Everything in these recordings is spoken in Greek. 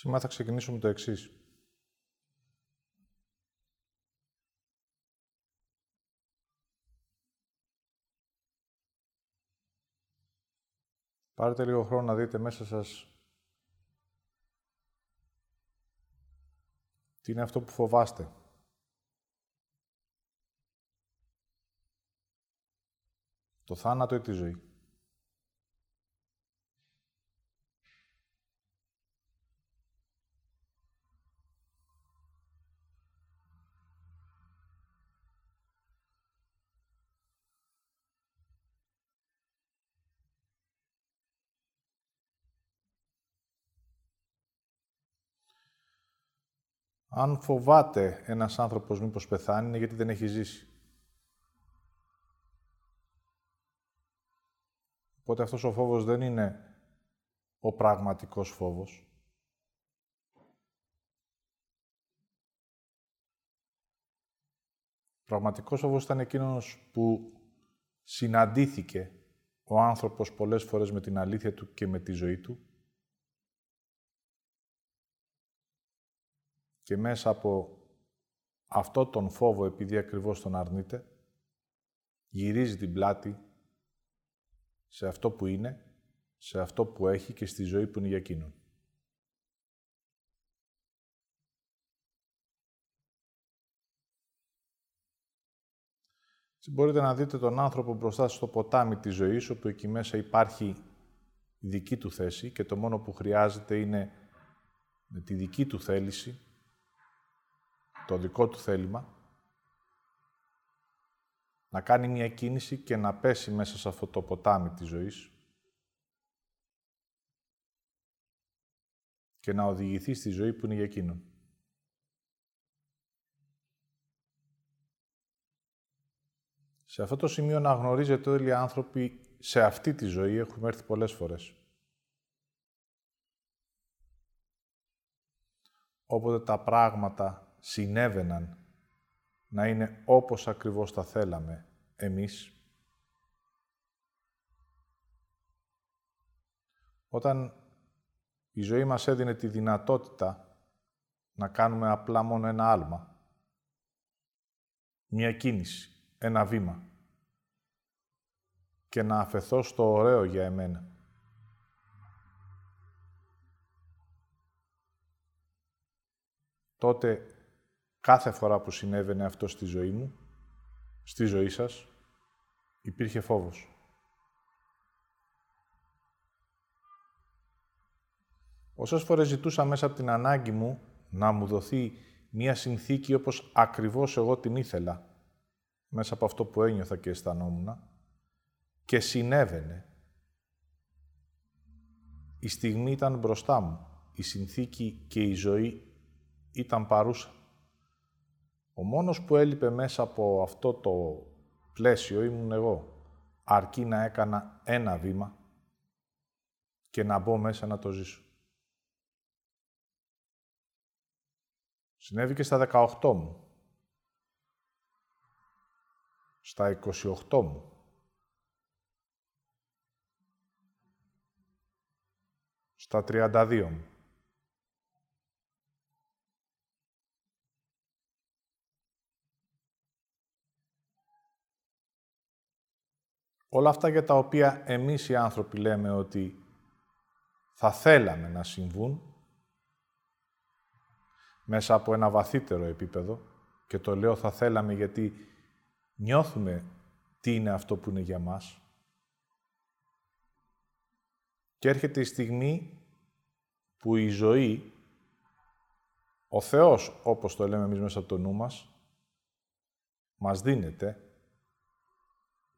Σήμερα θα ξεκινήσουμε το εξής. Πάρετε λίγο χρόνο να δείτε μέσα σας τι είναι αυτό που φοβάστε. Το θάνατο ή τη ζωή. Αν φοβάται ένας άνθρωπος μήπως πεθάνει, είναι γιατί δεν έχει ζήσει. Οπότε αυτός ο φόβος δεν είναι ο πραγματικός φόβος. Ο πραγματικός φόβος ήταν εκείνος που συναντήθηκε ο άνθρωπος πολλές φορές με την αλήθεια του και με τη ζωή του και μέσα από αυτό τον φόβο, επειδή ακριβώς τον αρνείται, γυρίζει την πλάτη σε αυτό που είναι, σε αυτό που έχει και στη ζωή που είναι για εκείνον. μπορείτε να δείτε τον άνθρωπο μπροστά στο ποτάμι της ζωής, όπου εκεί μέσα υπάρχει δική του θέση και το μόνο που χρειάζεται είναι με τη δική του θέληση το δικό του θέλημα, να κάνει μια κίνηση και να πέσει μέσα σε αυτό το ποτάμι της ζωής και να οδηγηθεί στη ζωή που είναι για εκείνον. Σε αυτό το σημείο να γνωρίζετε όλοι οι άνθρωποι σε αυτή τη ζωή έχουμε έρθει πολλές φορές. Όποτε τα πράγματα συνέβαιναν να είναι όπως ακριβώς τα θέλαμε εμείς. Όταν η ζωή μας έδινε τη δυνατότητα να κάνουμε απλά μόνο ένα άλμα, μια κίνηση, ένα βήμα και να αφαιθώ στο ωραίο για εμένα. Τότε Κάθε φορά που συνέβαινε αυτό στη ζωή μου, στη ζωή σας, υπήρχε φόβος. Όσες φορές ζητούσα μέσα από την ανάγκη μου να μου δοθεί μία συνθήκη όπως ακριβώς εγώ την ήθελα, μέσα από αυτό που ένιωθα και αισθανόμουν, και συνέβαινε. Η στιγμή ήταν μπροστά μου, η συνθήκη και η ζωή ήταν παρούσα. Ο μόνος που έλειπε μέσα από αυτό το πλαίσιο ήμουν εγώ. Αρκεί να έκανα ένα βήμα και να μπω μέσα να το ζήσω. Συνέβη και στα 18 μου. Στα 28 μου. Στα 32 μου. Όλα αυτά για τα οποία εμείς οι άνθρωποι λέμε ότι θα θέλαμε να συμβούν μέσα από ένα βαθύτερο επίπεδο και το λέω θα θέλαμε γιατί νιώθουμε τι είναι αυτό που είναι για μας. Και έρχεται η στιγμή που η ζωή, ο Θεός, όπως το λέμε εμείς μέσα από το νου μας, μας δίνεται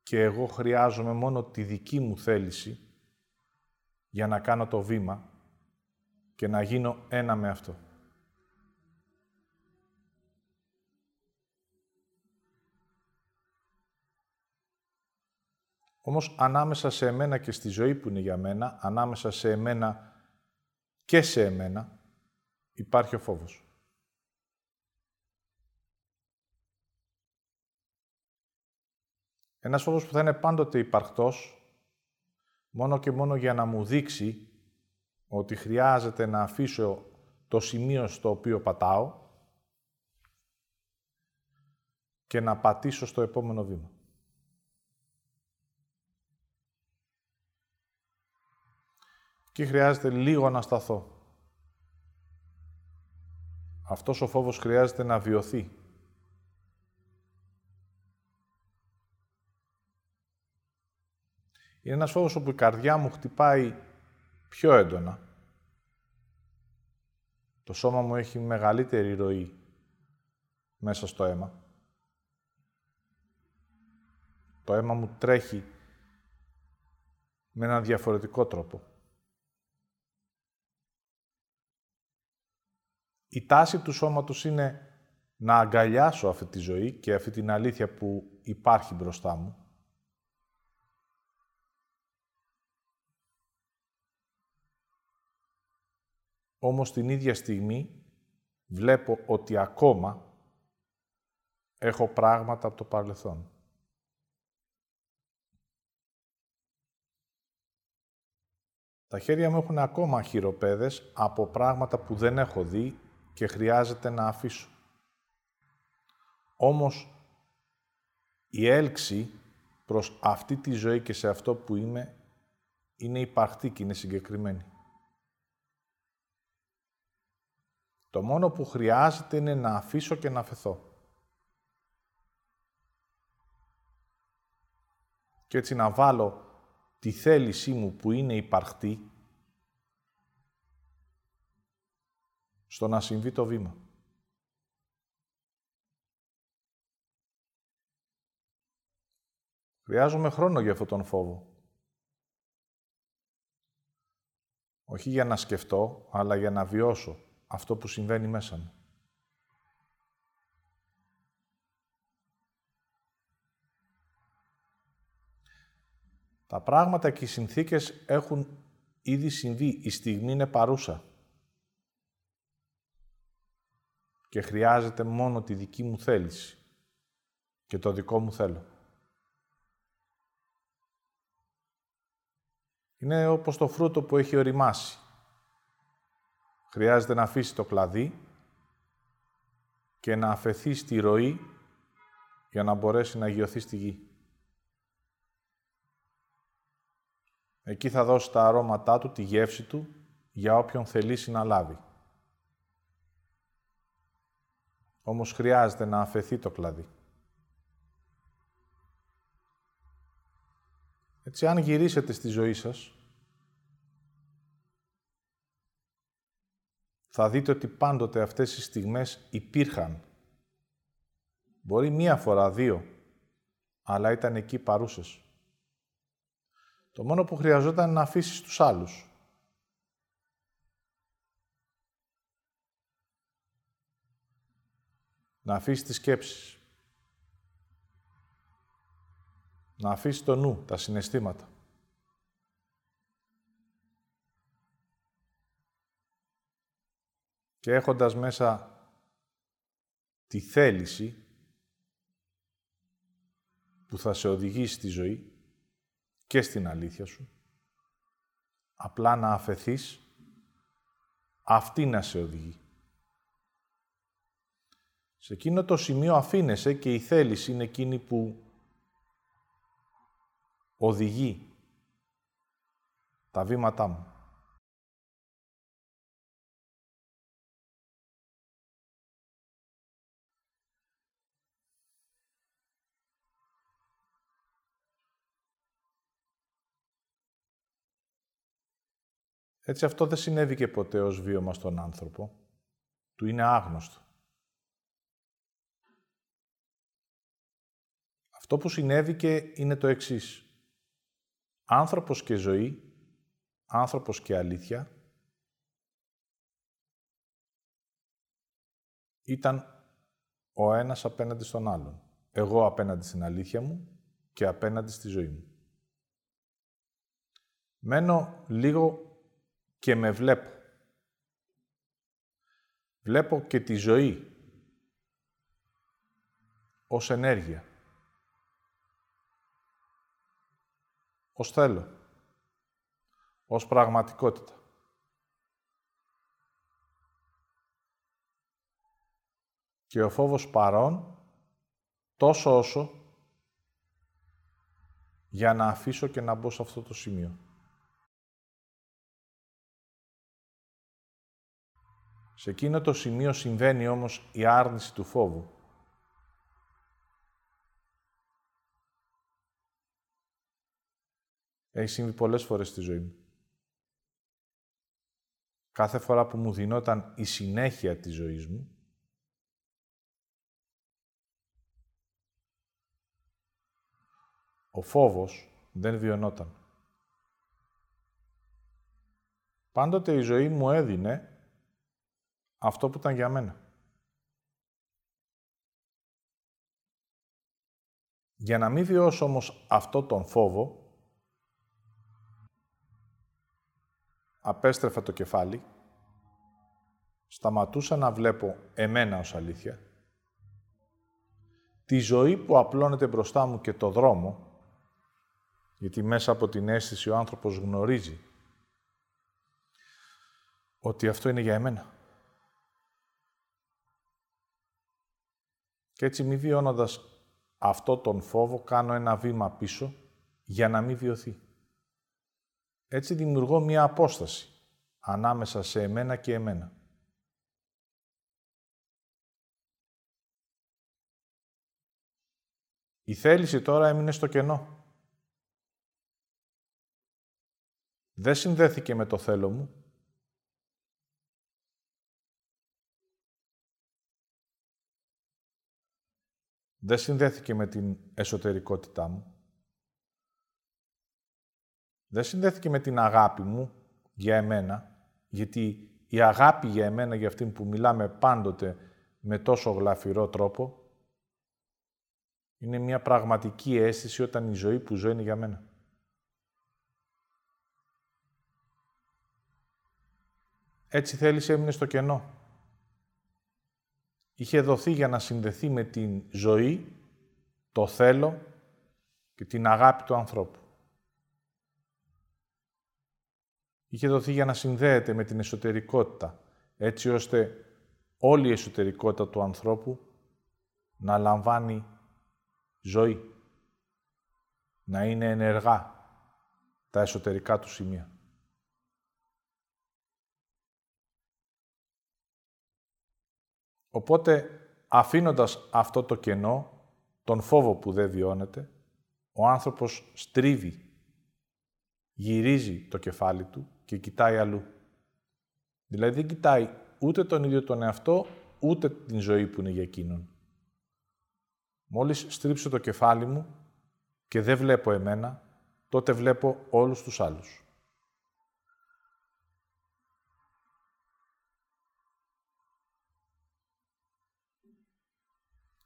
και εγώ χρειάζομαι μόνο τη δική μου θέληση για να κάνω το βήμα και να γίνω ένα με αυτό. Όμως ανάμεσα σε εμένα και στη ζωή που είναι για μένα, ανάμεσα σε εμένα και σε εμένα, υπάρχει ο φόβος. Ένας φόβος που θα είναι πάντοτε υπαρκτός, μόνο και μόνο για να μου δείξει ότι χρειάζεται να αφήσω το σημείο στο οποίο πατάω και να πατήσω στο επόμενο βήμα. Και χρειάζεται λίγο να σταθώ. Αυτός ο φόβος χρειάζεται να βιωθεί. Είναι ένας φόβος όπου η καρδιά μου χτυπάει πιο έντονα. Το σώμα μου έχει μεγαλύτερη ροή μέσα στο αίμα. Το αίμα μου τρέχει με έναν διαφορετικό τρόπο. Η τάση του σώματος είναι να αγκαλιάσω αυτή τη ζωή και αυτή την αλήθεια που υπάρχει μπροστά μου. Όμως την ίδια στιγμή βλέπω ότι ακόμα έχω πράγματα από το παρελθόν. Τα χέρια μου έχουν ακόμα χειροπέδες από πράγματα που δεν έχω δει και χρειάζεται να αφήσω. Όμως, η έλξη προς αυτή τη ζωή και σε αυτό που είμαι είναι υπαρκτή και είναι συγκεκριμένη. Το μόνο που χρειάζεται είναι να αφήσω και να αφαιθώ. Και έτσι να βάλω τη θέλησή μου που είναι υπαρκτή στο να συμβεί το βήμα. Χρειάζομαι χρόνο για αυτόν τον φόβο. Όχι για να σκεφτώ, αλλά για να βιώσω αυτό που συμβαίνει μέσα μου. Τα πράγματα και οι συνθήκες έχουν ήδη συμβεί. Η στιγμή είναι παρούσα. Και χρειάζεται μόνο τη δική μου θέληση και το δικό μου θέλω. Είναι όπως το φρούτο που έχει οριμάσει. Χρειάζεται να αφήσει το κλαδί και να αφαιθεί στη ροή για να μπορέσει να γιωθεί στη γη. Εκεί θα δώσει τα αρώματά του, τη γεύση του, για όποιον θελήσει να λάβει. Όμως χρειάζεται να αφαιθεί το κλαδί. Έτσι, αν γυρίσετε στη ζωή σας, θα δείτε ότι πάντοτε αυτές οι στιγμές υπήρχαν. Μπορεί μία φορά, δύο, αλλά ήταν εκεί παρούσες. Το μόνο που χρειαζόταν να αφήσεις τους άλλους. Να αφήσεις τις σκέψεις. Να αφήσεις το νου, τα συναισθήματα. Και έχοντας μέσα τη θέληση που θα σε οδηγήσει στη ζωή, και στην αλήθεια σου. Απλά να αφαιθείς, αυτή να σε οδηγεί. Σε εκείνο το σημείο αφήνεσαι και η θέληση είναι εκείνη που οδηγεί τα βήματά μου. Έτσι αυτό δεν συνέβη και ποτέ ως βίωμα στον άνθρωπο. Του είναι άγνωστο. Αυτό που συνέβηκε είναι το εξής. Άνθρωπος και ζωή, άνθρωπος και αλήθεια, ήταν ο ένας απέναντι στον άλλον. Εγώ απέναντι στην αλήθεια μου και απέναντι στη ζωή μου. Μένω λίγο και με βλέπω. Βλέπω και τη ζωή ως ενέργεια. Ως θέλω. Ως πραγματικότητα. και ο φόβος παρόν τόσο όσο για να αφήσω και να μπω σε αυτό το σημείο. Σε εκείνο το σημείο συμβαίνει όμως η άρνηση του φόβου. Έχει συμβεί πολλές φορές στη ζωή μου. Κάθε φορά που μου δινόταν η συνέχεια της ζωής μου, ο φόβος δεν βιωνόταν. Πάντοτε η ζωή μου έδινε αυτό που ήταν για μένα. Για να μην βιώσω όμως αυτό τον φόβο, απέστρεφα το κεφάλι, σταματούσα να βλέπω εμένα ως αλήθεια, τη ζωή που απλώνεται μπροστά μου και το δρόμο, γιατί μέσα από την αίσθηση ο άνθρωπος γνωρίζει ότι αυτό είναι για εμένα. Και έτσι μη βιώνοντας αυτό τον φόβο, κάνω ένα βήμα πίσω για να μην βιωθεί. Έτσι δημιουργώ μία απόσταση ανάμεσα σε εμένα και εμένα. Η θέληση τώρα έμεινε στο κενό. Δεν συνδέθηκε με το θέλω μου, δεν συνδέθηκε με την εσωτερικότητά μου. Δεν συνδέθηκε με την αγάπη μου για εμένα, γιατί η αγάπη για εμένα, για αυτήν που μιλάμε πάντοτε με τόσο γλαφυρό τρόπο, είναι μια πραγματική αίσθηση όταν η ζωή που ζω είναι για μένα. Έτσι θέληση έμεινες στο κενό είχε δοθεί για να συνδεθεί με την ζωή, το θέλω και την αγάπη του ανθρώπου. Είχε δοθεί για να συνδέεται με την εσωτερικότητα, έτσι ώστε όλη η εσωτερικότητα του ανθρώπου να λαμβάνει ζωή, να είναι ενεργά τα εσωτερικά του σημεία. Οπότε, αφήνοντας αυτό το κενό, τον φόβο που δεν βιώνεται, ο άνθρωπος στρίβει, γυρίζει το κεφάλι του και κοιτάει αλλού. Δηλαδή δεν κοιτάει ούτε τον ίδιο τον εαυτό, ούτε την ζωή που είναι για εκείνον. Μόλις στρίψω το κεφάλι μου και δεν βλέπω εμένα, τότε βλέπω όλους τους άλλους.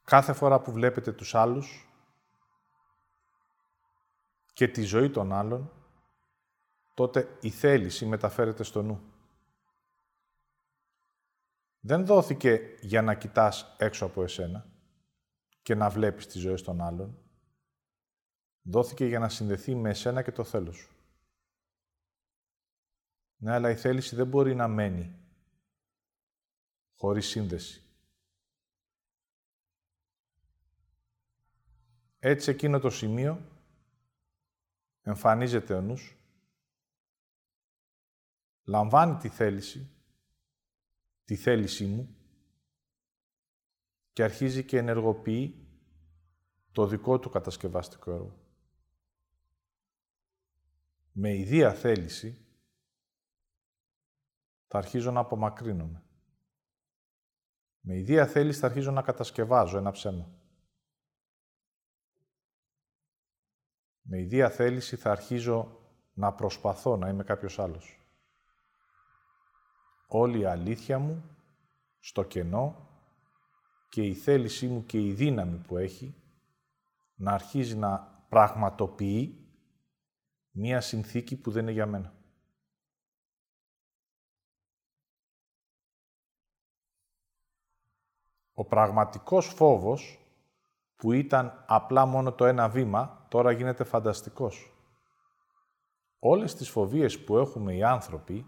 Κάθε φορά που βλέπετε τους άλλους και τη ζωή των άλλων, τότε η θέληση μεταφέρεται στο νου. Δεν δόθηκε για να κοιτάς έξω από εσένα και να βλέπεις τη ζωή των άλλων. Δόθηκε για να συνδεθεί με εσένα και το θέλω σου. Ναι, αλλά η θέληση δεν μπορεί να μένει χωρίς σύνδεση. Έτσι, εκείνο το σημείο εμφανίζεται ο νους, λαμβάνει τη θέληση, τη θέλησή μου και αρχίζει και ενεργοποιεί το δικό του κατασκευαστικό έργο. Με ιδία θέληση θα αρχίζω να απομακρύνομαι. Με ιδία θέληση θα αρχίζω να κατασκευάζω ένα ψέμα. Με ιδία θέληση θα αρχίζω να προσπαθώ να είμαι κάποιος άλλος. Όλη η αλήθεια μου στο κενό και η θέλησή μου και η δύναμη που έχει να αρχίζει να πραγματοποιεί μία συνθήκη που δεν είναι για μένα. Ο πραγματικός φόβος που ήταν απλά μόνο το ένα βήμα, τώρα γίνεται φανταστικός. Όλες τις φοβίες που έχουμε οι άνθρωποι,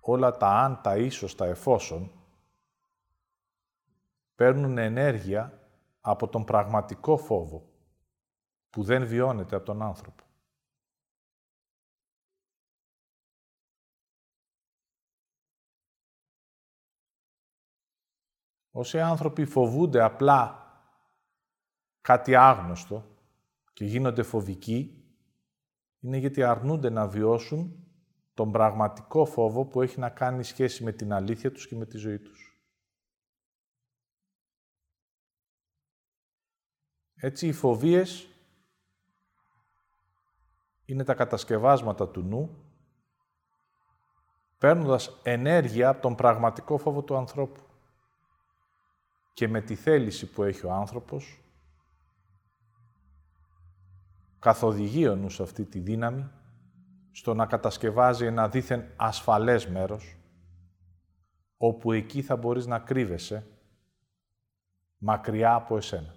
όλα τα αν, τα ίσως, τα εφόσον, παίρνουν ενέργεια από τον πραγματικό φόβο που δεν βιώνεται από τον άνθρωπο. Όσοι άνθρωποι φοβούνται απλά κάτι άγνωστο και γίνονται φοβικοί, είναι γιατί αρνούνται να βιώσουν τον πραγματικό φόβο που έχει να κάνει σχέση με την αλήθεια τους και με τη ζωή τους. Έτσι, οι φοβίες είναι τα κατασκευάσματα του νου, παίρνοντας ενέργεια από τον πραγματικό φόβο του ανθρώπου και με τη θέληση που έχει ο άνθρωπος, καθοδηγεί ο νους αυτή τη δύναμη στο να κατασκευάζει ένα δίθεν ασφαλές μέρος, όπου εκεί θα μπορείς να κρύβεσαι μακριά από εσένα.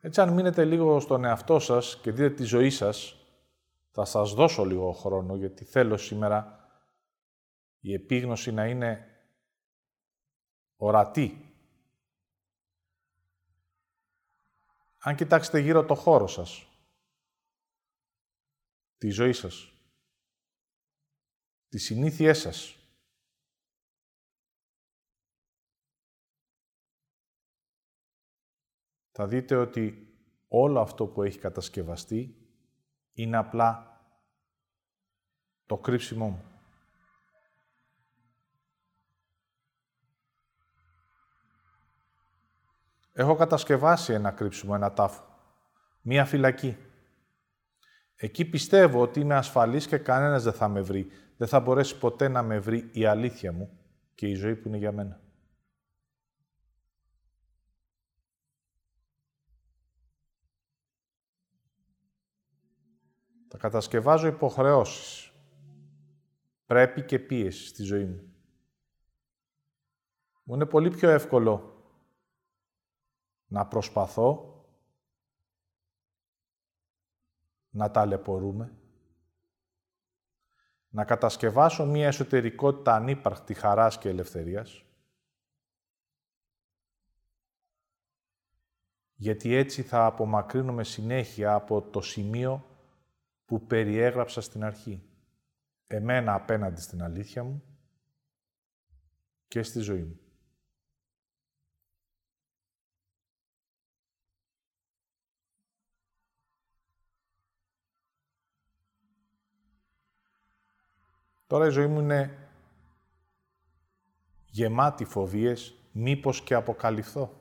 Έτσι, αν μείνετε λίγο στον εαυτό σας και δείτε τη ζωή σας, θα σας δώσω λίγο χρόνο, γιατί θέλω σήμερα η επίγνωση να είναι ορατή. Αν κοιτάξετε γύρω το χώρο σας, τη ζωή σας, τις συνήθειές σας, θα δείτε ότι όλο αυτό που έχει κατασκευαστεί είναι απλά το κρύψιμό μου. Έχω κατασκευάσει ένα κρύψιμο, ένα τάφο. Μία φυλακή. Εκεί πιστεύω ότι είμαι ασφαλής και κανένας δεν θα με βρει. Δεν θα μπορέσει ποτέ να με βρει η αλήθεια μου και η ζωή που είναι για μένα. Θα κατασκευάζω υποχρεώσεις. Πρέπει και πίεση στη ζωή μου. Μου είναι πολύ πιο εύκολο να προσπαθώ να ταλαιπωρούμε, να κατασκευάσω μία εσωτερικότητα ανύπαρκτη χαράς και ελευθερίας, γιατί έτσι θα απομακρύνουμε συνέχεια από το σημείο που περιέγραψα στην αρχή. Εμένα απέναντι στην αλήθεια μου και στη ζωή μου. Τώρα η ζωή μου είναι γεμάτη φοβίες, μήπως και αποκαλυφθώ.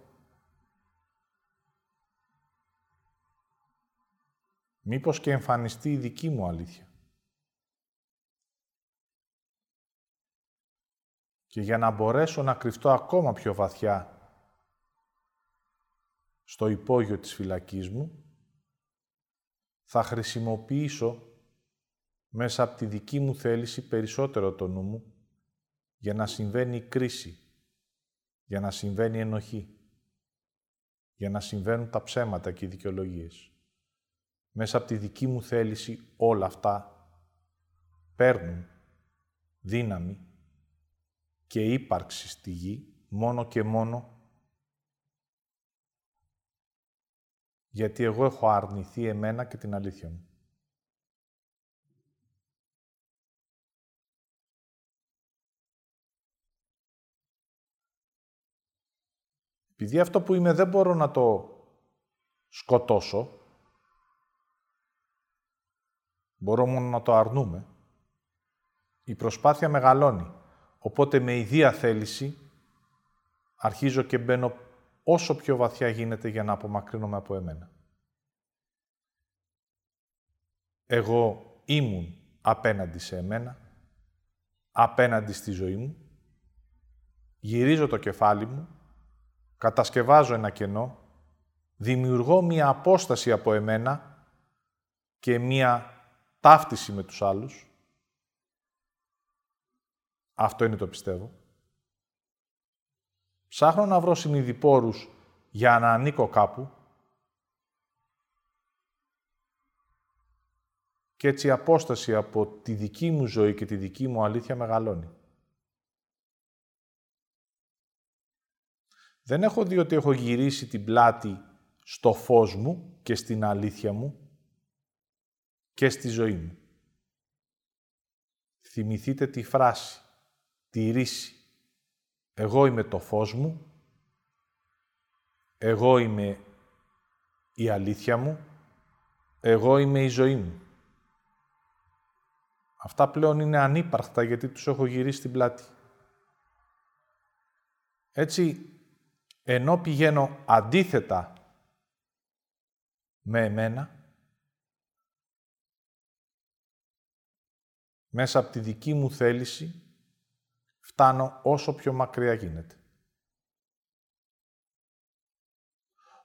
Μήπως και εμφανιστεί η δική μου αλήθεια. Και για να μπορέσω να κρυφτώ ακόμα πιο βαθιά στο υπόγειο της φυλακής μου, θα χρησιμοποιήσω μέσα από τη δική μου θέληση περισσότερο το νου μου για να συμβαίνει κρίση, για να συμβαίνει ενοχή, για να συμβαίνουν τα ψέματα και οι δικαιολογίες. Μέσα από τη δική μου θέληση όλα αυτά παίρνουν δύναμη και ύπαρξη στη γη μόνο και μόνο γιατί εγώ έχω αρνηθεί εμένα και την αλήθεια μου. Επειδή αυτό που είμαι δεν μπορώ να το σκοτώσω, μπορώ μόνο να το αρνούμε, η προσπάθεια μεγαλώνει. Οπότε με ιδία θέληση αρχίζω και μπαίνω όσο πιο βαθιά γίνεται για να απομακρύνομαι από εμένα. Εγώ ήμουν απέναντι σε εμένα, απέναντι στη ζωή μου, γυρίζω το κεφάλι μου κατασκευάζω ένα κενό, δημιουργώ μία απόσταση από εμένα και μία ταύτιση με τους άλλους. Αυτό είναι το πιστεύω. Ψάχνω να βρω συνειδηπόρους για να ανήκω κάπου και έτσι η απόσταση από τη δική μου ζωή και τη δική μου αλήθεια μεγαλώνει. Δεν έχω δει ότι έχω γυρίσει την πλάτη στο φως μου και στην αλήθεια μου και στη ζωή μου. Θυμηθείτε τη φράση, τη ρίση. Εγώ είμαι το φως μου, εγώ είμαι η αλήθεια μου, εγώ είμαι η ζωή μου. Αυτά πλέον είναι ανύπαρκτα γιατί τους έχω γυρίσει την πλάτη. Έτσι, ενώ πηγαίνω αντίθετα με εμένα, μέσα από τη δική μου θέληση, φτάνω όσο πιο μακριά γίνεται.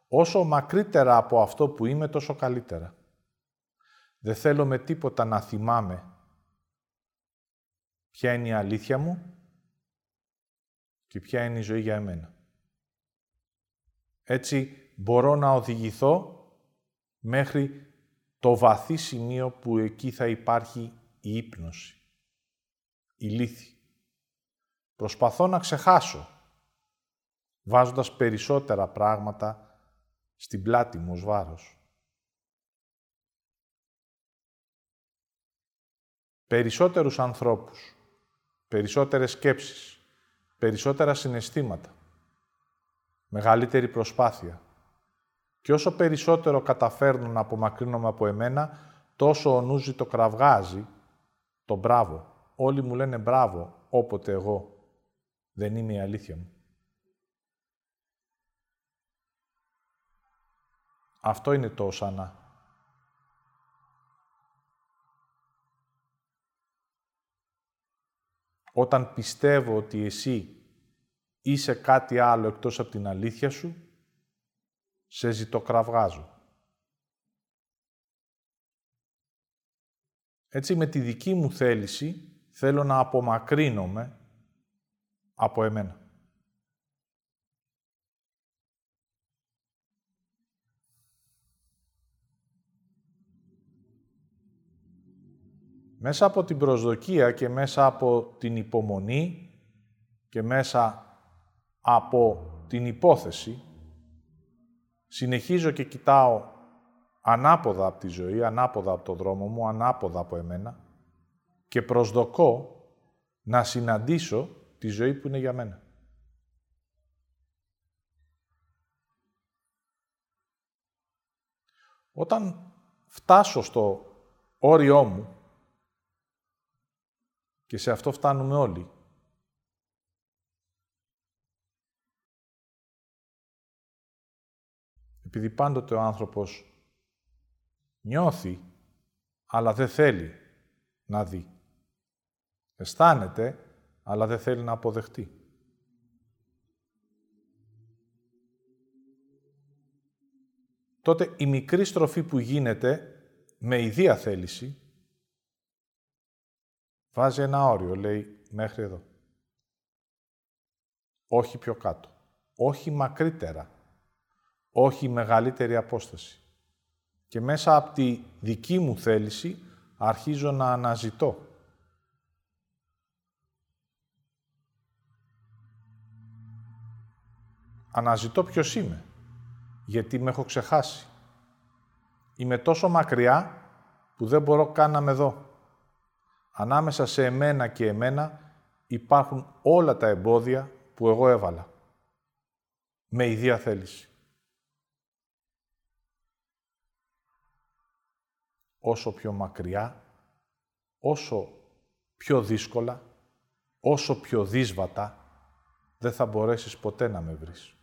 Όσο μακρύτερα από αυτό που είμαι, τόσο καλύτερα. Δεν θέλω με τίποτα να θυμάμαι ποια είναι η αλήθεια μου και ποια είναι η ζωή για εμένα. Έτσι μπορώ να οδηγηθώ μέχρι το βαθύ σημείο που εκεί θα υπάρχει η ύπνωση, η λύθη. Προσπαθώ να ξεχάσω, βάζοντας περισσότερα πράγματα στην πλάτη μου ως βάρος. Περισσότερους ανθρώπους, περισσότερες σκέψεις, περισσότερα συναισθήματα, μεγαλύτερη προσπάθεια. Και όσο περισσότερο καταφέρνω να απομακρύνομαι από εμένα, τόσο ο νους το κραυγάζει το μπράβο. Όλοι μου λένε μπράβο, όποτε εγώ δεν είμαι η αλήθεια μου. Αυτό είναι το οσανά. Όταν πιστεύω ότι εσύ είσαι κάτι άλλο εκτός από την αλήθεια σου, σε ζητοκραυγάζω. Έτσι, με τη δική μου θέληση, θέλω να απομακρύνομαι από εμένα. Μέσα από την προσδοκία και μέσα από την υπομονή και μέσα από την υπόθεση, συνεχίζω και κοιτάω ανάποδα από τη ζωή, ανάποδα από το δρόμο μου, ανάποδα από εμένα και προσδοκώ να συναντήσω τη ζωή που είναι για μένα. Όταν φτάσω στο όριό μου, και σε αυτό φτάνουμε όλοι, επειδή πάντοτε ο άνθρωπος νιώθει, αλλά δεν θέλει να δει. Αισθάνεται, αλλά δεν θέλει να αποδεχτεί. Τότε η μικρή στροφή που γίνεται με ιδία θέληση βάζει ένα όριο, λέει, μέχρι εδώ. Όχι πιο κάτω. Όχι μακρύτερα. Όχι μεγαλύτερη απόσταση. Και μέσα από τη δική μου θέληση αρχίζω να αναζητώ αναζητώ ποιος είμαι, γιατί με έχω ξεχάσει. Είμαι τόσο μακριά που δεν μπορώ καν να με δω. Ανάμεσα σε εμένα και εμένα υπάρχουν όλα τα εμπόδια που εγώ έβαλα. Με ιδία θέληση. Όσο πιο μακριά, όσο πιο δύσκολα, όσο πιο δύσβατα, δεν θα μπορέσεις ποτέ να με βρεις.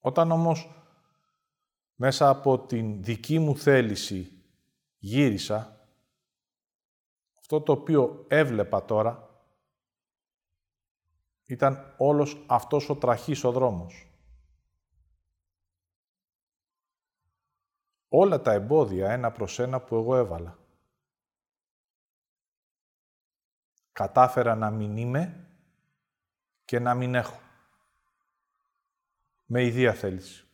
Όταν όμως μέσα από την δική μου θέληση γύρισα, αυτό το οποίο έβλεπα τώρα ήταν όλος αυτός ο τραχής ο δρόμος. Όλα τα εμπόδια ένα προς ένα που εγώ έβαλα. Κατάφερα να μην είμαι και να μην έχω με ιδία θέληση.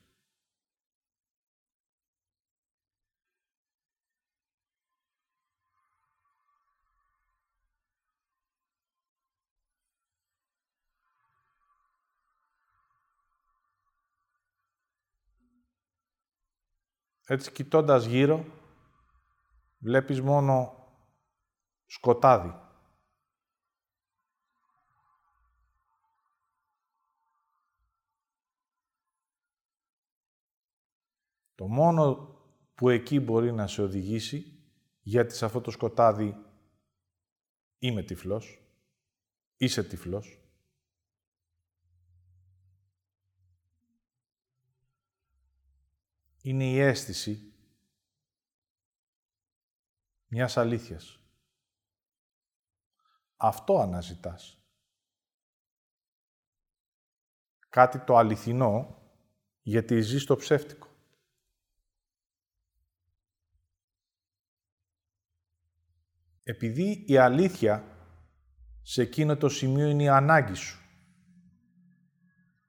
Έτσι κοιτώντας γύρω, βλέπεις μόνο σκοτάδι. Το μόνο που εκεί μπορεί να σε οδηγήσει, γιατί σε αυτό το σκοτάδι είμαι τυφλός, είσαι τυφλός, είναι η αίσθηση μιας αλήθειας. Αυτό αναζητάς. Κάτι το αληθινό, γιατί ζεις το ψεύτικο. Επειδή η αλήθεια σε εκείνο το σημείο είναι η ανάγκη σου.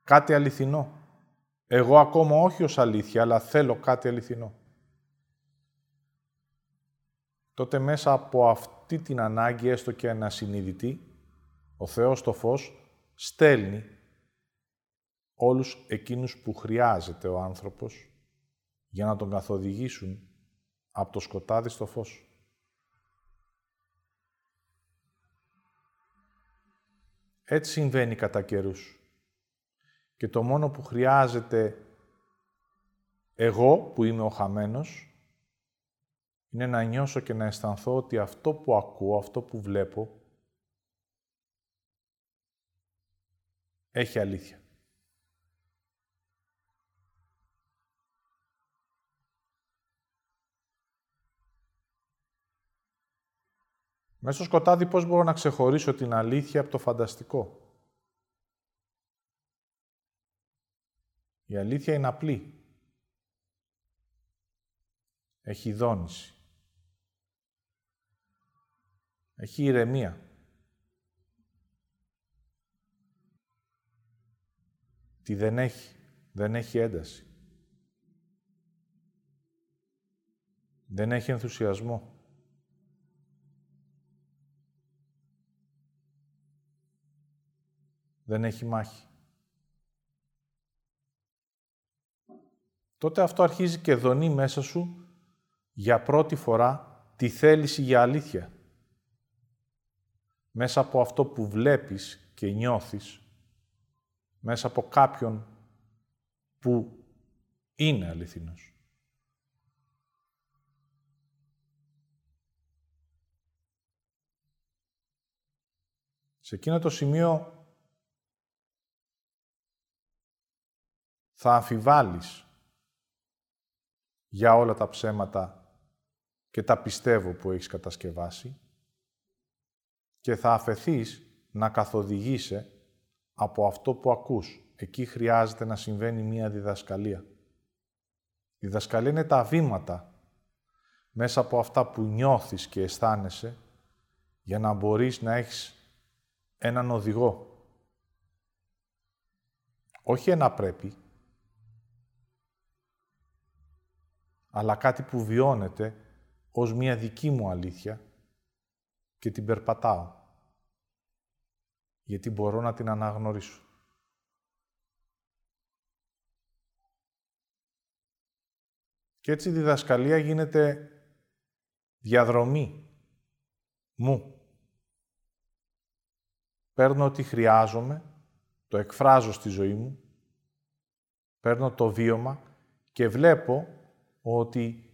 Κάτι αληθινό. Εγώ ακόμα όχι ως αλήθεια, αλλά θέλω κάτι αληθινό. Τότε μέσα από αυτή την ανάγκη, έστω και ανασυνειδητή, ο Θεός το φως στέλνει όλους εκείνους που χρειάζεται ο άνθρωπος για να τον καθοδηγήσουν από το σκοτάδι στο φως. Έτσι συμβαίνει κατά καιρούς. Και το μόνο που χρειάζεται εγώ, που είμαι ο χαμένος, είναι να νιώσω και να αισθανθώ ότι αυτό που ακούω, αυτό που βλέπω, έχει αλήθεια. Μέσα στο σκοτάδι πώς μπορώ να ξεχωρίσω την αλήθεια από το φανταστικό; Η αλήθεια είναι απλή. Έχει δόνηση. Έχει ηρεμία. Τι δεν έχει. Δεν έχει ένταση. Δεν έχει ενθουσιασμό. Δεν έχει μάχη. Τότε αυτό αρχίζει και δονεί μέσα σου για πρώτη φορά τη θέληση για αλήθεια. Μέσα από αυτό που βλέπεις και νιώθεις, μέσα από κάποιον που είναι αληθινός. Σε εκείνο το σημείο θα αμφιβάλλεις για όλα τα ψέματα και τα πιστεύω που έχεις κατασκευάσει και θα αφαιθείς να καθοδηγείσαι από αυτό που ακούς. Εκεί χρειάζεται να συμβαίνει μία διδασκαλία. Η διδασκαλία είναι τα βήματα μέσα από αυτά που νιώθεις και αισθάνεσαι για να μπορείς να έχεις έναν οδηγό. Όχι ένα πρέπει, αλλά κάτι που βιώνεται ως μία δική μου αλήθεια και την περπατάω. Γιατί μπορώ να την αναγνωρίσω. Και έτσι η διδασκαλία γίνεται διαδρομή μου. Παίρνω ό,τι χρειάζομαι, το εκφράζω στη ζωή μου, παίρνω το βίωμα και βλέπω ότι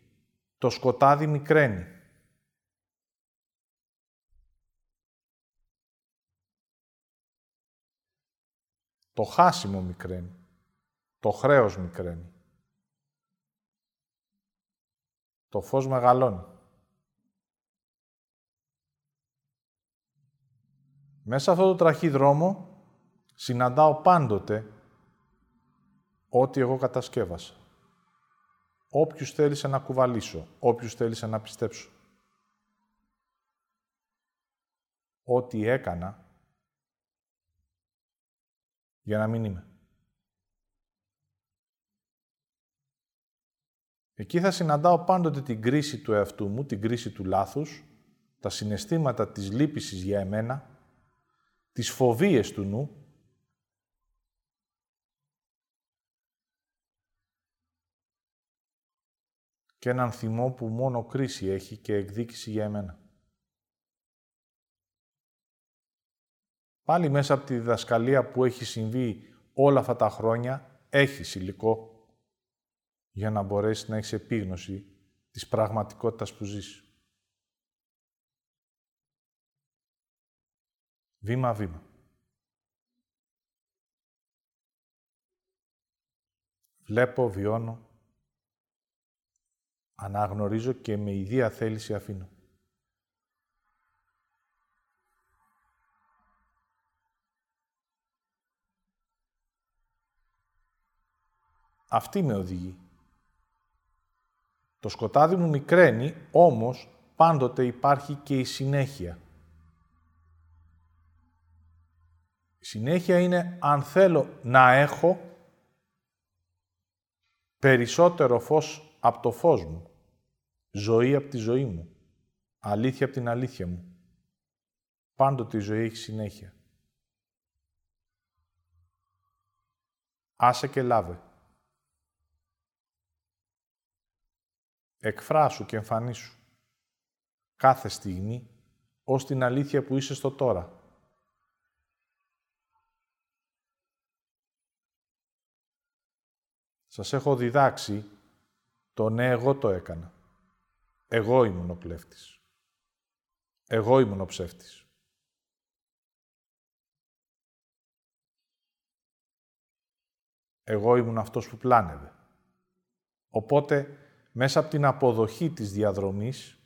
το σκοτάδι μικραίνει. Το χάσιμο μικραίνει. Το χρέος μικραίνει. Το φως μεγαλώνει. Μέσα αυτό το τραχή δρόμο συναντάω πάντοτε ό,τι εγώ κατασκεύασα όποιους θέλησε να κουβαλήσω, όποιους θέλησε να πιστέψω. Ό,τι έκανα για να μην είμαι. Εκεί θα συναντάω πάντοτε την κρίση του εαυτού μου, την κρίση του λάθους, τα συναισθήματα της λύπησης για εμένα, τις φοβίες του νου, και έναν θυμό που μόνο κρίση έχει και εκδίκηση για εμένα. Πάλι μέσα από τη διδασκαλία που έχει συμβεί όλα αυτά τα χρόνια, έχει υλικό για να μπορέσεις να έχεις επίγνωση της πραγματικότητας που ζεις. Βήμα-βήμα. Βλέπω, βιώνω, αναγνωρίζω και με ιδία θέληση αφήνω. Αυτή με οδηγεί. Το σκοτάδι μου μικραίνει, όμως πάντοτε υπάρχει και η συνέχεια. Η συνέχεια είναι αν θέλω να έχω περισσότερο φως από το φως μου, ζωή από τη ζωή μου, αλήθεια από την αλήθεια μου. Πάντοτε η ζωή έχει συνέχεια. Άσε και λάβε. Εκφράσου και εμφανίσου. Κάθε στιγμή, ως την αλήθεια που είσαι στο τώρα. Σας έχω διδάξει το ναι, εγώ το έκανα. Εγώ ήμουν ο κλέφτης. Εγώ ήμουν ο ψεύτης. Εγώ ήμουν αυτός που πλάνευε. Οπότε, μέσα από την αποδοχή της διαδρομής,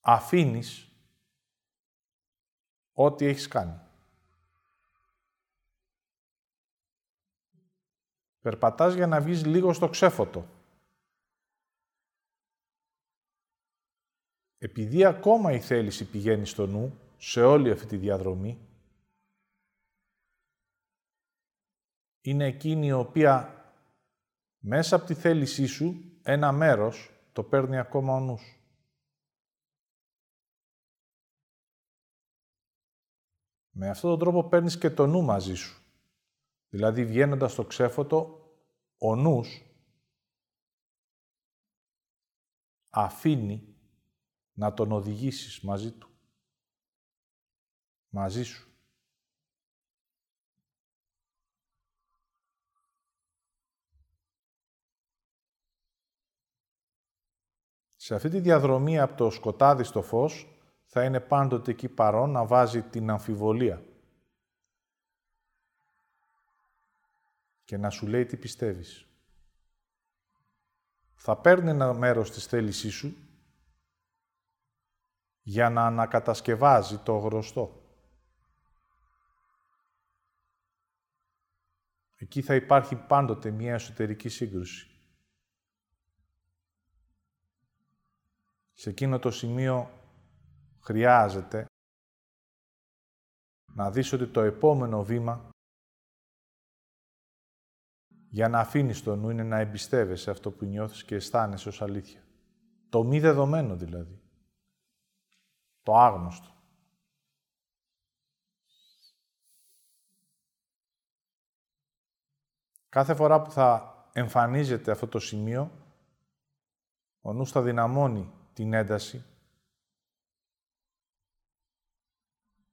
αφήνεις ό,τι έχεις κάνει. Περπατάς για να βγεις λίγο στο ξέφωτο. Επειδή ακόμα η θέληση πηγαίνει στο νου, σε όλη αυτή τη διαδρομή, είναι εκείνη η οποία μέσα από τη θέλησή σου ένα μέρος το παίρνει ακόμα ο νους. Με αυτόν τον τρόπο παίρνεις και το νου μαζί σου. Δηλαδή, βγαίνοντας στο ξέφωτο, ο νους αφήνει να τον οδηγήσεις μαζί του. Μαζί σου. Σε αυτή τη διαδρομή από το σκοτάδι στο φως θα είναι πάντοτε εκεί παρόν να βάζει την αμφιβολία. και να σου λέει τι πιστεύεις. Θα παίρνει ένα μέρος της θέλησής σου για να ανακατασκευάζει το γνωστό. Εκεί θα υπάρχει πάντοτε μια εσωτερική σύγκρουση. Σε εκείνο το σημείο χρειάζεται να δεις ότι το επόμενο βήμα για να αφήνεις το νου είναι να εμπιστεύεσαι αυτό που νιώθεις και αισθάνεσαι ως αλήθεια. Το μη δεδομένο δηλαδή. Το άγνωστο. Κάθε φορά που θα εμφανίζεται αυτό το σημείο, ο νους θα δυναμώνει την ένταση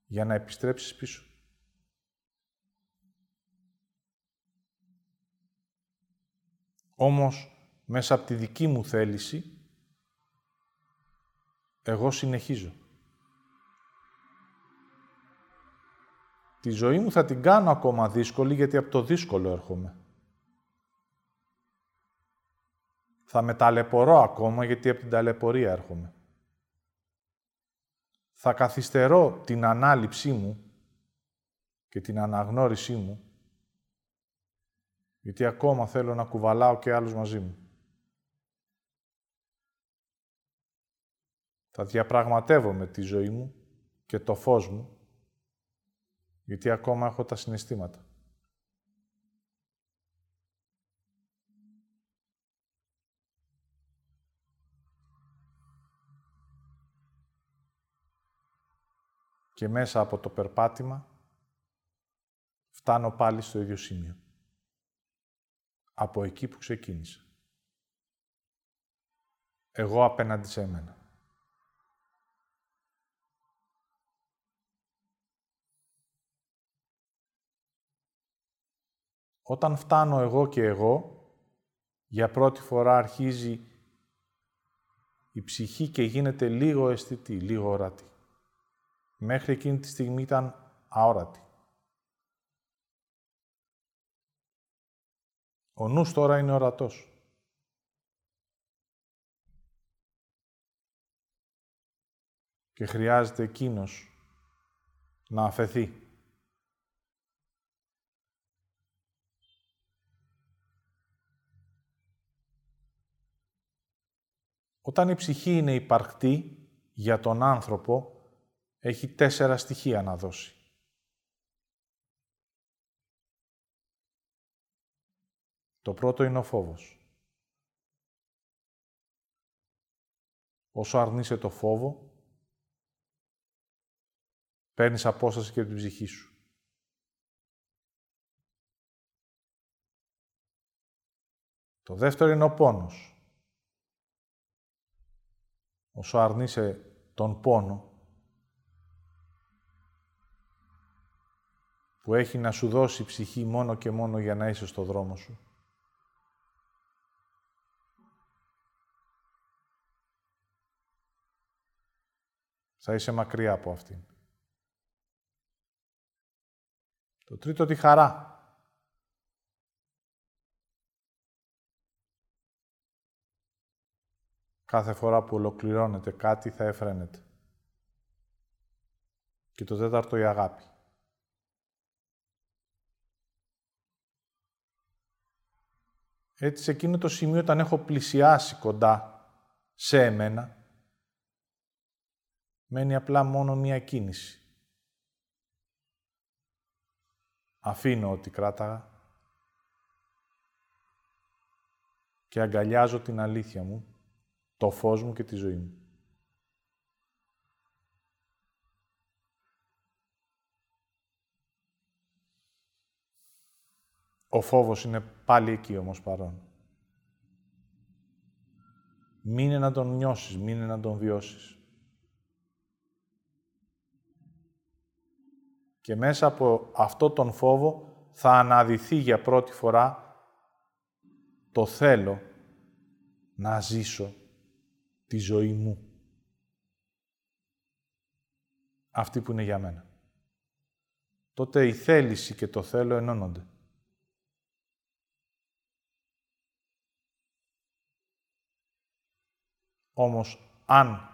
για να επιστρέψεις πίσω. Όμως, μέσα από τη δική μου θέληση, εγώ συνεχίζω. Τη ζωή μου θα την κάνω ακόμα δύσκολη, γιατί από το δύσκολο έρχομαι. Θα με ταλαιπωρώ ακόμα, γιατί από την ταλαιπωρία έρχομαι. Θα καθυστερώ την ανάληψή μου και την αναγνώρισή μου, γιατί ακόμα θέλω να κουβαλάω και άλλους μαζί μου. Θα διαπραγματεύομαι τη ζωή μου και το φως μου, γιατί ακόμα έχω τα συναισθήματα. Και μέσα από το περπάτημα φτάνω πάλι στο ίδιο σημείο από εκεί που ξεκίνησα. εγώ απέναντι σε εμένα. Όταν φτάνω εγώ και εγώ, για πρώτη φορά αρχίζει η ψυχή και γίνεται λίγο αισθητή, λίγο ορατή. Μέχρι εκείνη τη στιγμή ήταν αόρατη. Ο νους τώρα είναι ορατός. Και χρειάζεται εκείνος να αφαιθεί. Όταν η ψυχή είναι υπαρκτή για τον άνθρωπο, έχει τέσσερα στοιχεία να δώσει. Το πρώτο είναι ο φόβος. Όσο αρνείσαι το φόβο, παίρνεις απόσταση και από την ψυχή σου. Το δεύτερο είναι ο πόνος. Όσο αρνείσαι τον πόνο, που έχει να σου δώσει ψυχή μόνο και μόνο για να είσαι στο δρόμο σου. Θα είσαι μακριά από αυτήν. Το τρίτο, τη χαρά. Κάθε φορά που ολοκληρώνεται κάτι θα εφραίνεται. Και το τέταρτο, η αγάπη. Έτσι, σε εκείνο το σημείο, όταν έχω πλησιάσει κοντά σε εμένα, μένει απλά μόνο μία κίνηση. Αφήνω ό,τι κράταγα και αγκαλιάζω την αλήθεια μου, το φως μου και τη ζωή μου. Ο φόβος είναι πάλι εκεί όμως παρόν. Μείνε να τον νιώσεις, μείνε να τον βιώσεις. Και μέσα από αυτό τον φόβο θα αναδυθεί για πρώτη φορά το θέλω να ζήσω τη ζωή μου. Αυτή που είναι για μένα. Τότε η θέληση και το θέλω ενώνονται. Όμως, αν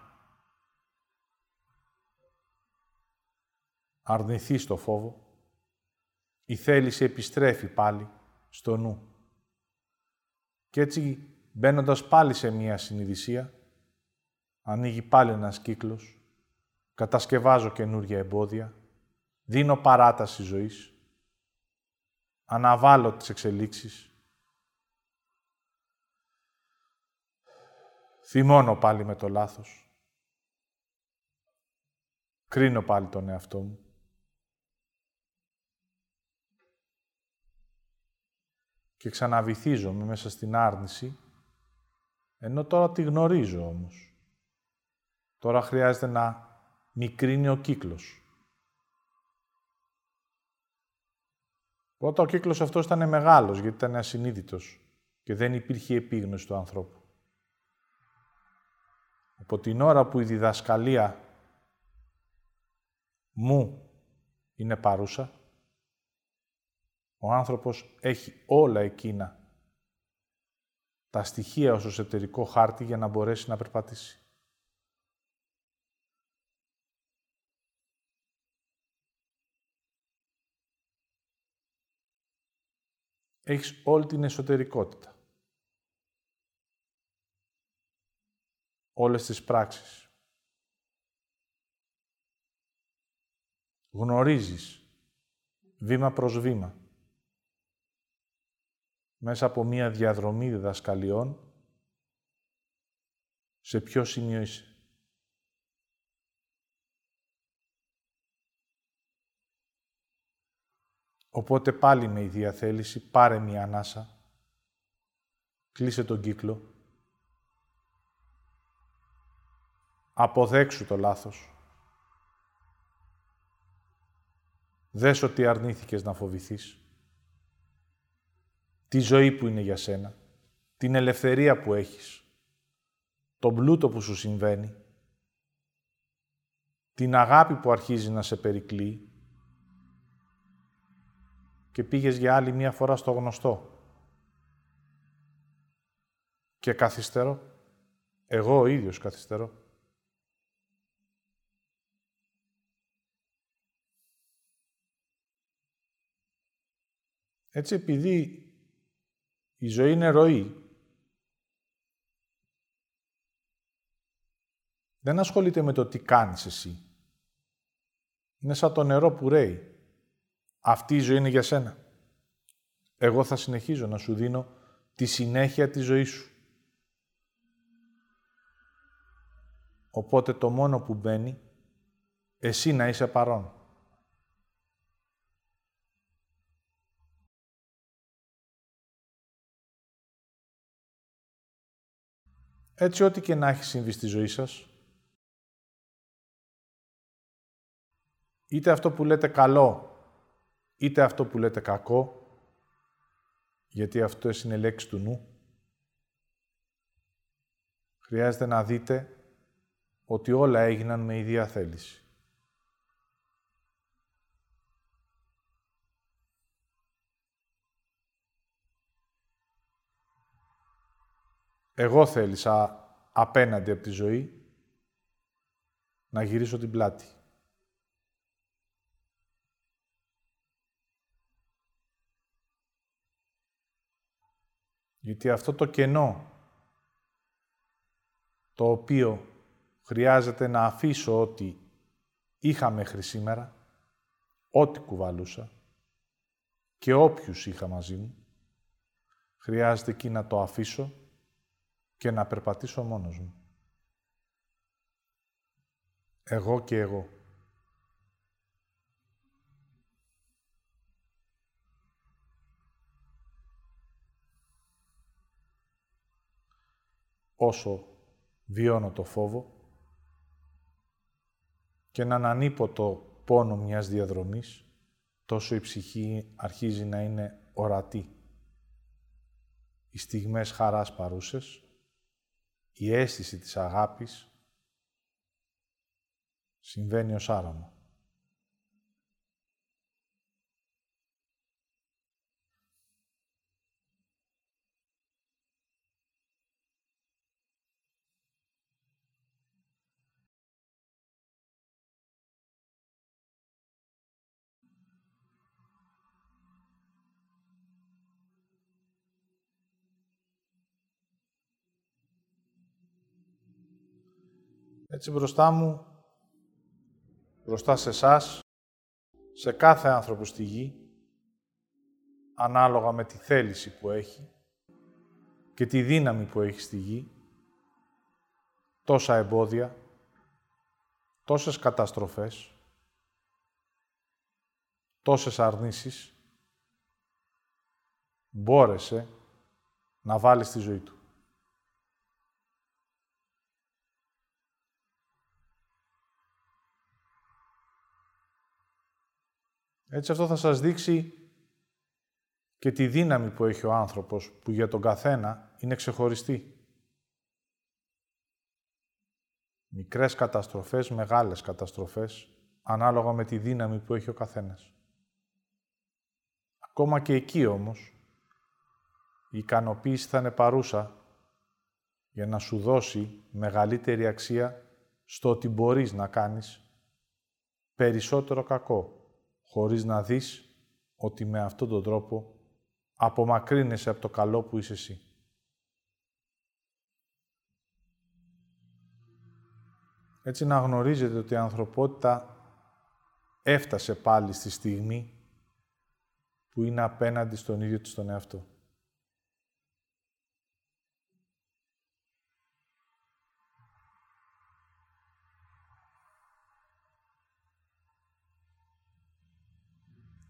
αρνηθείς το φόβο, η θέληση επιστρέφει πάλι στο νου. Και έτσι, μπαίνοντας πάλι σε μία συνειδησία, ανοίγει πάλι ένας κύκλος, κατασκευάζω καινούργια εμπόδια, δίνω παράταση ζωής, αναβάλω τις εξελίξεις, θυμώνω πάλι με το λάθος, κρίνω πάλι τον εαυτό μου, και ξαναβυθίζομαι μέσα στην άρνηση, ενώ τώρα τη γνωρίζω όμως. Τώρα χρειάζεται να μικρύνει ο κύκλος. Πρώτα ο κύκλος αυτός ήταν μεγάλος, γιατί ήταν ασυνείδητος και δεν υπήρχε επίγνωση του ανθρώπου. Από την ώρα που η διδασκαλία μου είναι παρούσα, ο άνθρωπος έχει όλα εκείνα τα στοιχεία ως εσωτερικό χάρτη για να μπορέσει να περπατήσει. Έχεις όλη την εσωτερικότητα. Όλες τις πράξεις. Γνωρίζεις βήμα προς βήμα μέσα από μία διαδρομή διδασκαλιών σε ποιο σημείο είσαι. Οπότε πάλι με η διαθέληση πάρε μία ανάσα, κλείσε τον κύκλο Αποδέξου το λάθος. Δες ότι αρνήθηκες να φοβηθείς. Τη ζωή που είναι για σένα. Την ελευθερία που έχεις. Τον πλούτο που σου συμβαίνει. Την αγάπη που αρχίζει να σε περικλεί. Και πήγες για άλλη μία φορά στο γνωστό. Και καθυστερώ. Εγώ ο ίδιος καθυστερώ. Έτσι, επειδή η ζωή είναι ροή, δεν ασχολείται με το τι κάνεις εσύ. Είναι σαν το νερό που ρέει. Αυτή η ζωή είναι για σένα. Εγώ θα συνεχίζω να σου δίνω τη συνέχεια της ζωής σου. Οπότε το μόνο που μπαίνει, εσύ να είσαι παρόν. Έτσι, ό,τι και να έχει συμβεί στη ζωή σας, είτε αυτό που λέτε καλό, είτε αυτό που λέτε κακό, γιατί αυτό είναι λέξη του νου, χρειάζεται να δείτε ότι όλα έγιναν με ιδία θέληση. Εγώ θέλησα απέναντι από τη ζωή να γυρίσω την πλάτη. Γιατί αυτό το κενό το οποίο χρειάζεται να αφήσω ό,τι είχα μέχρι σήμερα, ό,τι κουβαλούσα και όποιους είχα μαζί μου, χρειάζεται εκεί να το αφήσω και να περπατήσω μόνος μου. Εγώ και εγώ. Όσο βιώνω το φόβο και έναν το πόνο μιας διαδρομής, τόσο η ψυχή αρχίζει να είναι ορατή. Οι στιγμές χαράς παρούσες η αίσθηση της αγάπης συμβαίνει ως άραμα. Έτσι μπροστά μου, μπροστά σε εσάς, σε κάθε άνθρωπο στη γη, ανάλογα με τη θέληση που έχει και τη δύναμη που έχει στη γη, τόσα εμπόδια, τόσες καταστροφές, τόσες αρνήσεις, μπόρεσε να βάλεις στη ζωή του. Έτσι αυτό θα σας δείξει και τη δύναμη που έχει ο άνθρωπος, που για τον καθένα είναι ξεχωριστή. Μικρές καταστροφές, μεγάλες καταστροφές, ανάλογα με τη δύναμη που έχει ο καθένας. Ακόμα και εκεί όμως, η ικανοποίηση θα είναι παρούσα για να σου δώσει μεγαλύτερη αξία στο ότι μπορείς να κάνεις περισσότερο κακό χωρίς να δεις ότι με αυτόν τον τρόπο απομακρύνεσαι από το καλό που είσαι εσύ. Έτσι να γνωρίζετε ότι η ανθρωπότητα έφτασε πάλι στη στιγμή που είναι απέναντι στον ίδιο της τον εαυτό.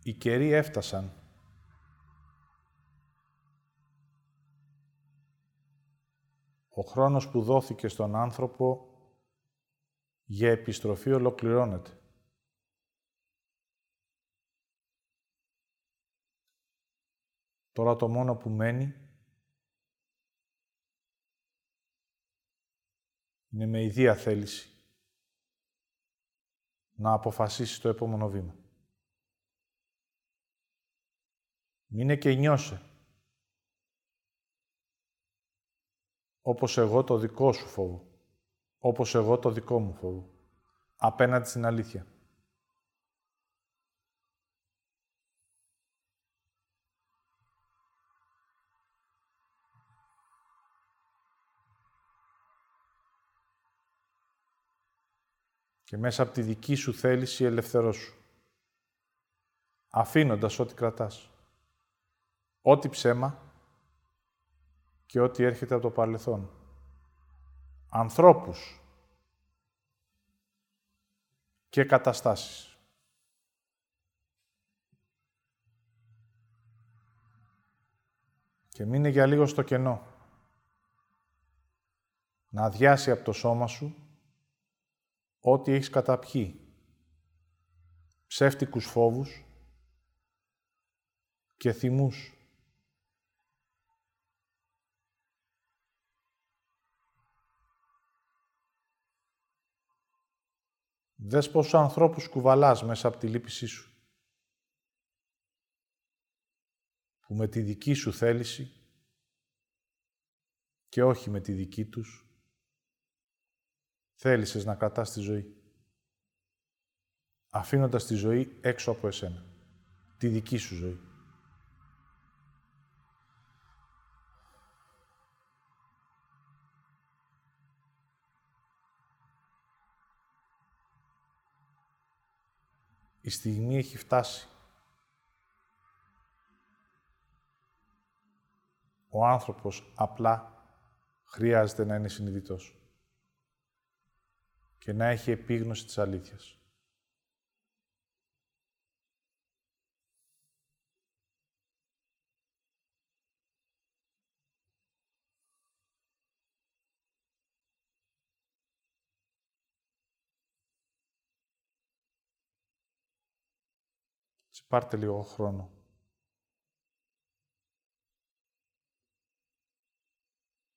Οι καιροί έφτασαν. Ο χρόνος που δόθηκε στον άνθρωπο για επιστροφή ολοκληρώνεται. Τώρα το μόνο που μένει είναι με ιδία θέληση να αποφασίσει το επόμενο βήμα. Μείνε και νιώσε. Όπως εγώ το δικό σου φόβο. Όπως εγώ το δικό μου φόβο. Απέναντι στην αλήθεια. και μέσα από τη δική σου θέληση ελευθερώσου. Αφήνοντας ό,τι κρατάς. Ό,τι ψέμα και ό,τι έρχεται από το παρελθόν. Ανθρώπους και καταστάσεις. Και μείνε για λίγο στο κενό. Να αδειάσει από το σώμα σου ό,τι έχεις καταπιεί. Ψεύτικους φόβους και θυμούς. Δες πόσους ανθρώπους κουβαλάς μέσα από τη λύπησή σου. Που με τη δική σου θέληση και όχι με τη δική τους, θέλησες να κρατάς τη ζωή. Αφήνοντας τη ζωή έξω από εσένα. Τη δική σου ζωή. Η στιγμή έχει φτάσει. Ο άνθρωπος απλά χρειάζεται να είναι συνειδητός και να έχει επίγνωση της αλήθειας. Πάρτε λίγο χρόνο.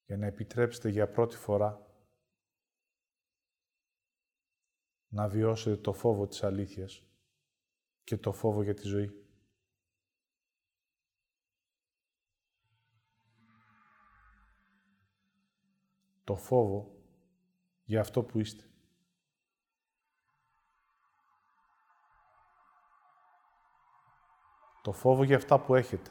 Για να επιτρέψετε για πρώτη φορά να βιώσετε το φόβο της αλήθειας και το φόβο για τη ζωή. Το φόβο για αυτό που είστε. Το φόβο για αυτά που έχετε.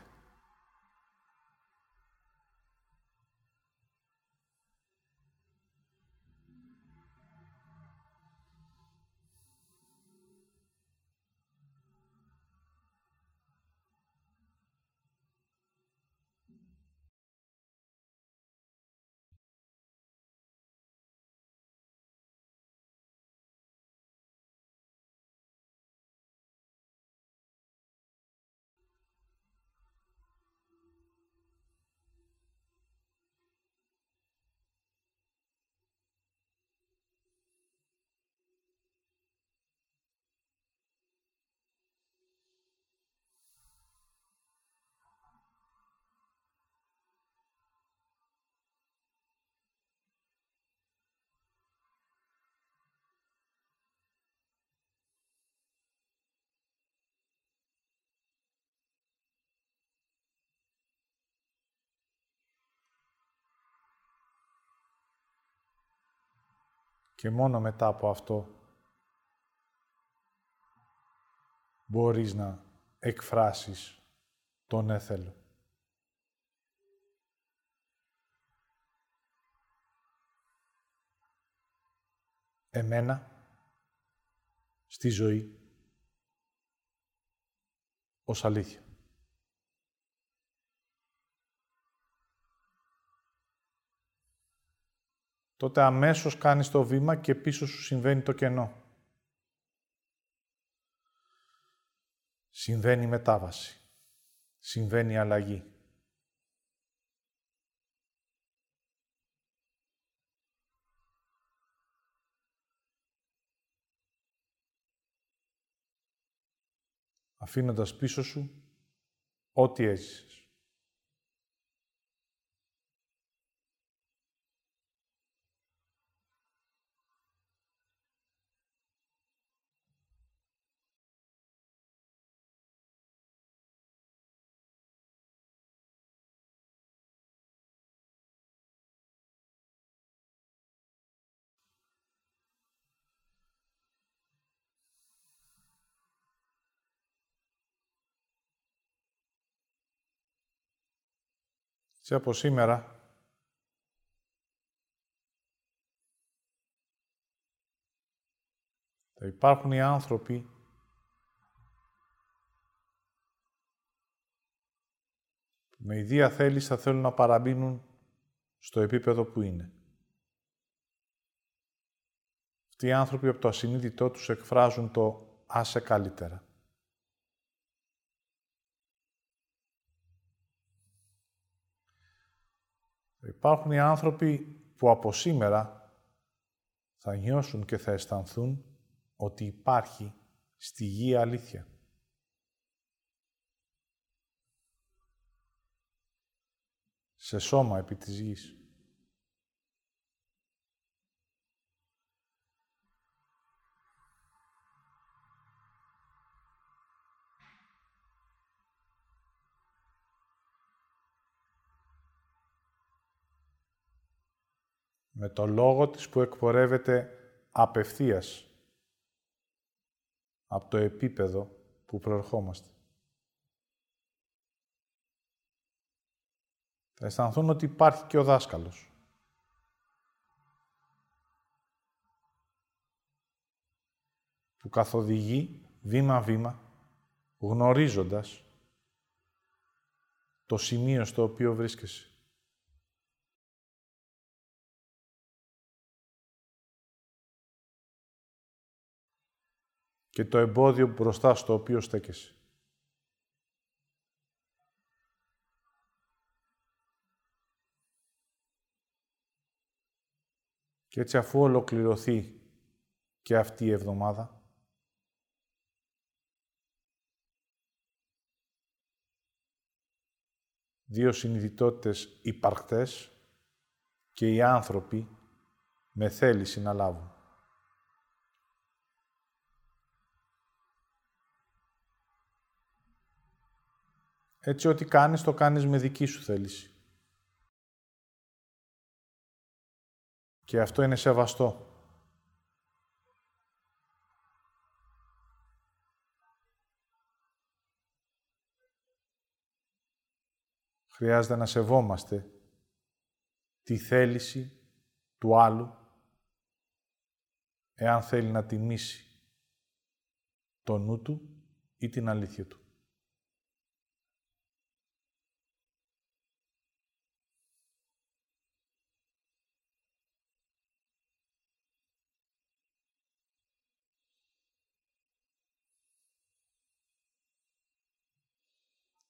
Και μόνο μετά από αυτό μπορείς να εκφράσεις τον έθελο. Εμένα, στη ζωή, ως αλήθεια. τότε αμέσως κάνεις το βήμα και πίσω σου συμβαίνει το κενό. Συμβαίνει μετάβαση. Συμβαίνει αλλαγή. αφήνοντας πίσω σου ό,τι έζησες. Και από σήμερα, θα υπάρχουν οι άνθρωποι που με ιδία θέληση θα θέλουν να παραμείνουν στο επίπεδο που είναι. Αυτοί οι άνθρωποι από το ασυνείδητό τους εκφράζουν το «άσε καλύτερα». Υπάρχουν οι άνθρωποι που από σήμερα θα νιώσουν και θα αισθανθούν ότι υπάρχει στη γη αλήθεια. Σε σώμα επί της γης. Με το λόγο της που εκπορεύεται απευθείας από το επίπεδο που προερχόμαστε. Θα αισθανθούν ότι υπάρχει και ο δάσκαλος. Που καθοδηγεί βήμα-βήμα, γνωρίζοντας το σημείο στο οποίο βρίσκεσαι. Και το εμπόδιο μπροστά στο οποίο στέκεσαι. Και έτσι αφού ολοκληρωθεί και αυτή η εβδομάδα, δύο συνειδητότητες υπαρκτές και οι άνθρωποι με θέληση να λάβουν. Έτσι, ό,τι κάνεις, το κάνεις με δική σου θέληση. Και αυτό είναι σεβαστό. Χρειάζεται να σεβόμαστε τη θέληση του άλλου εάν θέλει να τιμήσει το νου του ή την αλήθεια του.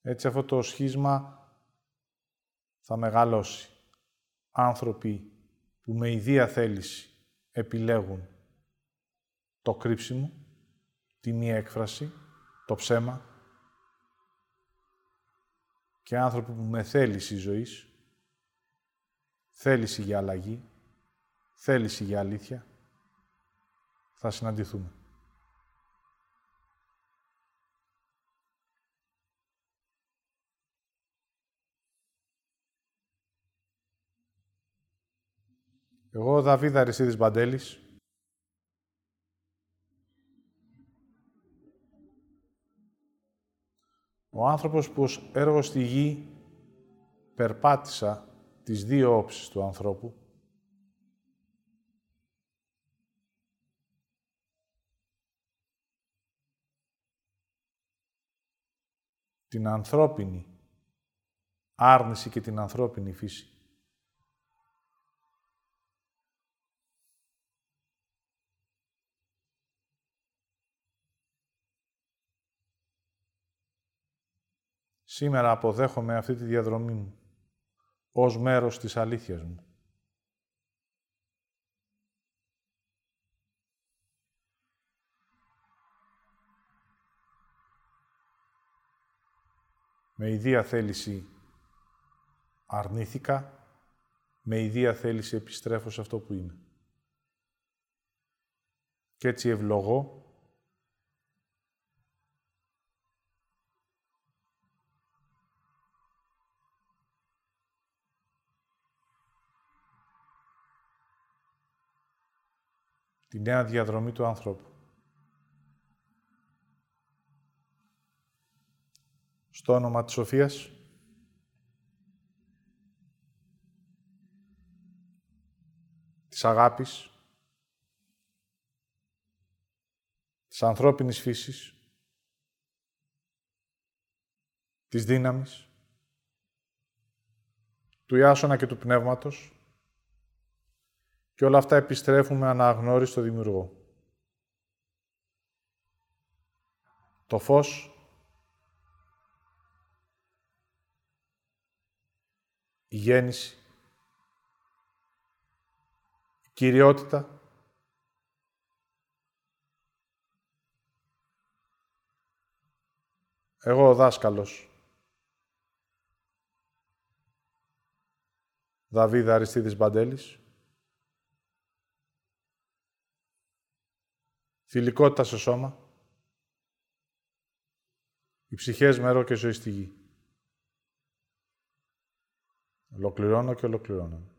Έτσι αυτό το σχίσμα θα μεγαλώσει. Άνθρωποι που με ιδία θέληση επιλέγουν το κρύψιμο, τη μία έκφραση, το ψέμα και άνθρωποι που με θέληση ζωής, θέληση για αλλαγή, θέληση για αλήθεια, θα συναντηθούμε. Εγώ, Δαβίδ Αρισίδης Μπαντέλης, ο άνθρωπος που ως έργο στη γη περπάτησα τις δύο όψεις του ανθρώπου, την ανθρώπινη άρνηση και την ανθρώπινη φύση. Σήμερα αποδέχομαι αυτή τη διαδρομή μου ως μέρος της αλήθειας μου. Με ιδία θέληση αρνήθηκα, με ιδία θέληση επιστρέφω σε αυτό που είμαι. Και έτσι ευλογώ τη νέα διαδρομή του ανθρώπου. Στο όνομα της Σοφίας, της αγάπης, της ανθρώπινης φύσης, της δύναμης, του Ιάσονα και του Πνεύματος, και όλα αυτά επιστρέφουν με αναγνώριση στο Δημιουργό. Το φως η γέννηση, η κυριότητα, εγώ ο δάσκαλος, Δαβίδ Αριστίδης Μπαντέλης, Φιλικότητα στο σώμα. Οι ψυχές μερό και ζωής στη γη. Ολοκληρώνω και ολοκληρώνω.